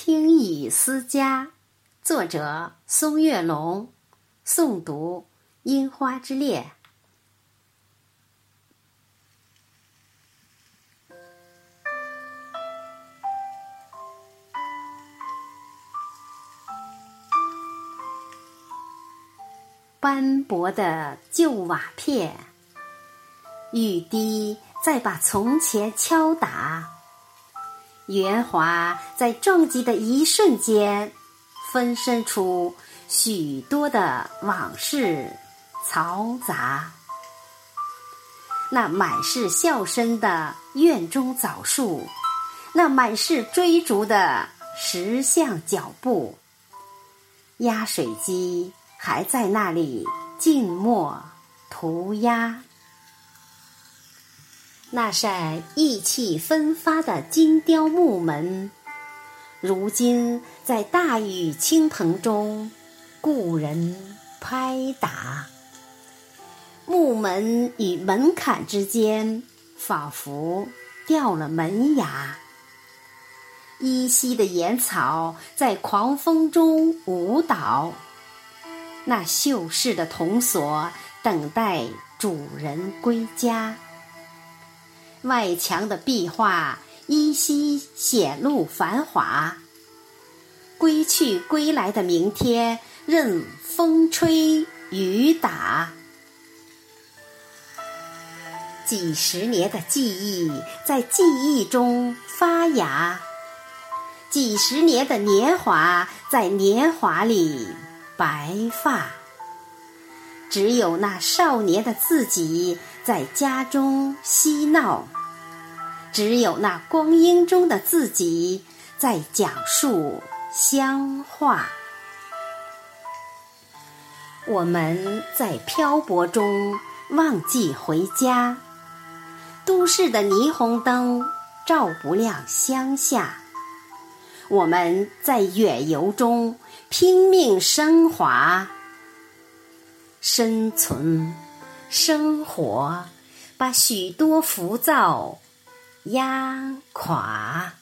听雨思家，作者松月龙，诵读樱花之恋。斑驳的旧瓦片，雨滴在把从前敲打。圆滑在撞击的一瞬间，分身出许多的往事，嘈杂。那满是笑声的院中枣树，那满是追逐的石像脚步，压水机还在那里静默涂鸦。那扇意气风发的金雕木门，如今在大雨倾盆中，故人拍打。木门与门槛之间，仿佛掉了门牙。依稀的野草在狂风中舞蹈。那锈蚀的铜锁，等待主人归家。外墙的壁画依稀显露繁华。归去归来的明天，任风吹雨打。几十年的记忆在记忆中发芽，几十年的年华在年华里白发。只有那少年的自己在家中嬉闹，只有那光阴中的自己在讲述乡话。我们在漂泊中忘记回家，都市的霓虹灯照不亮乡下。我们在远游中拼命升华。生存，生活，把许多浮躁压垮。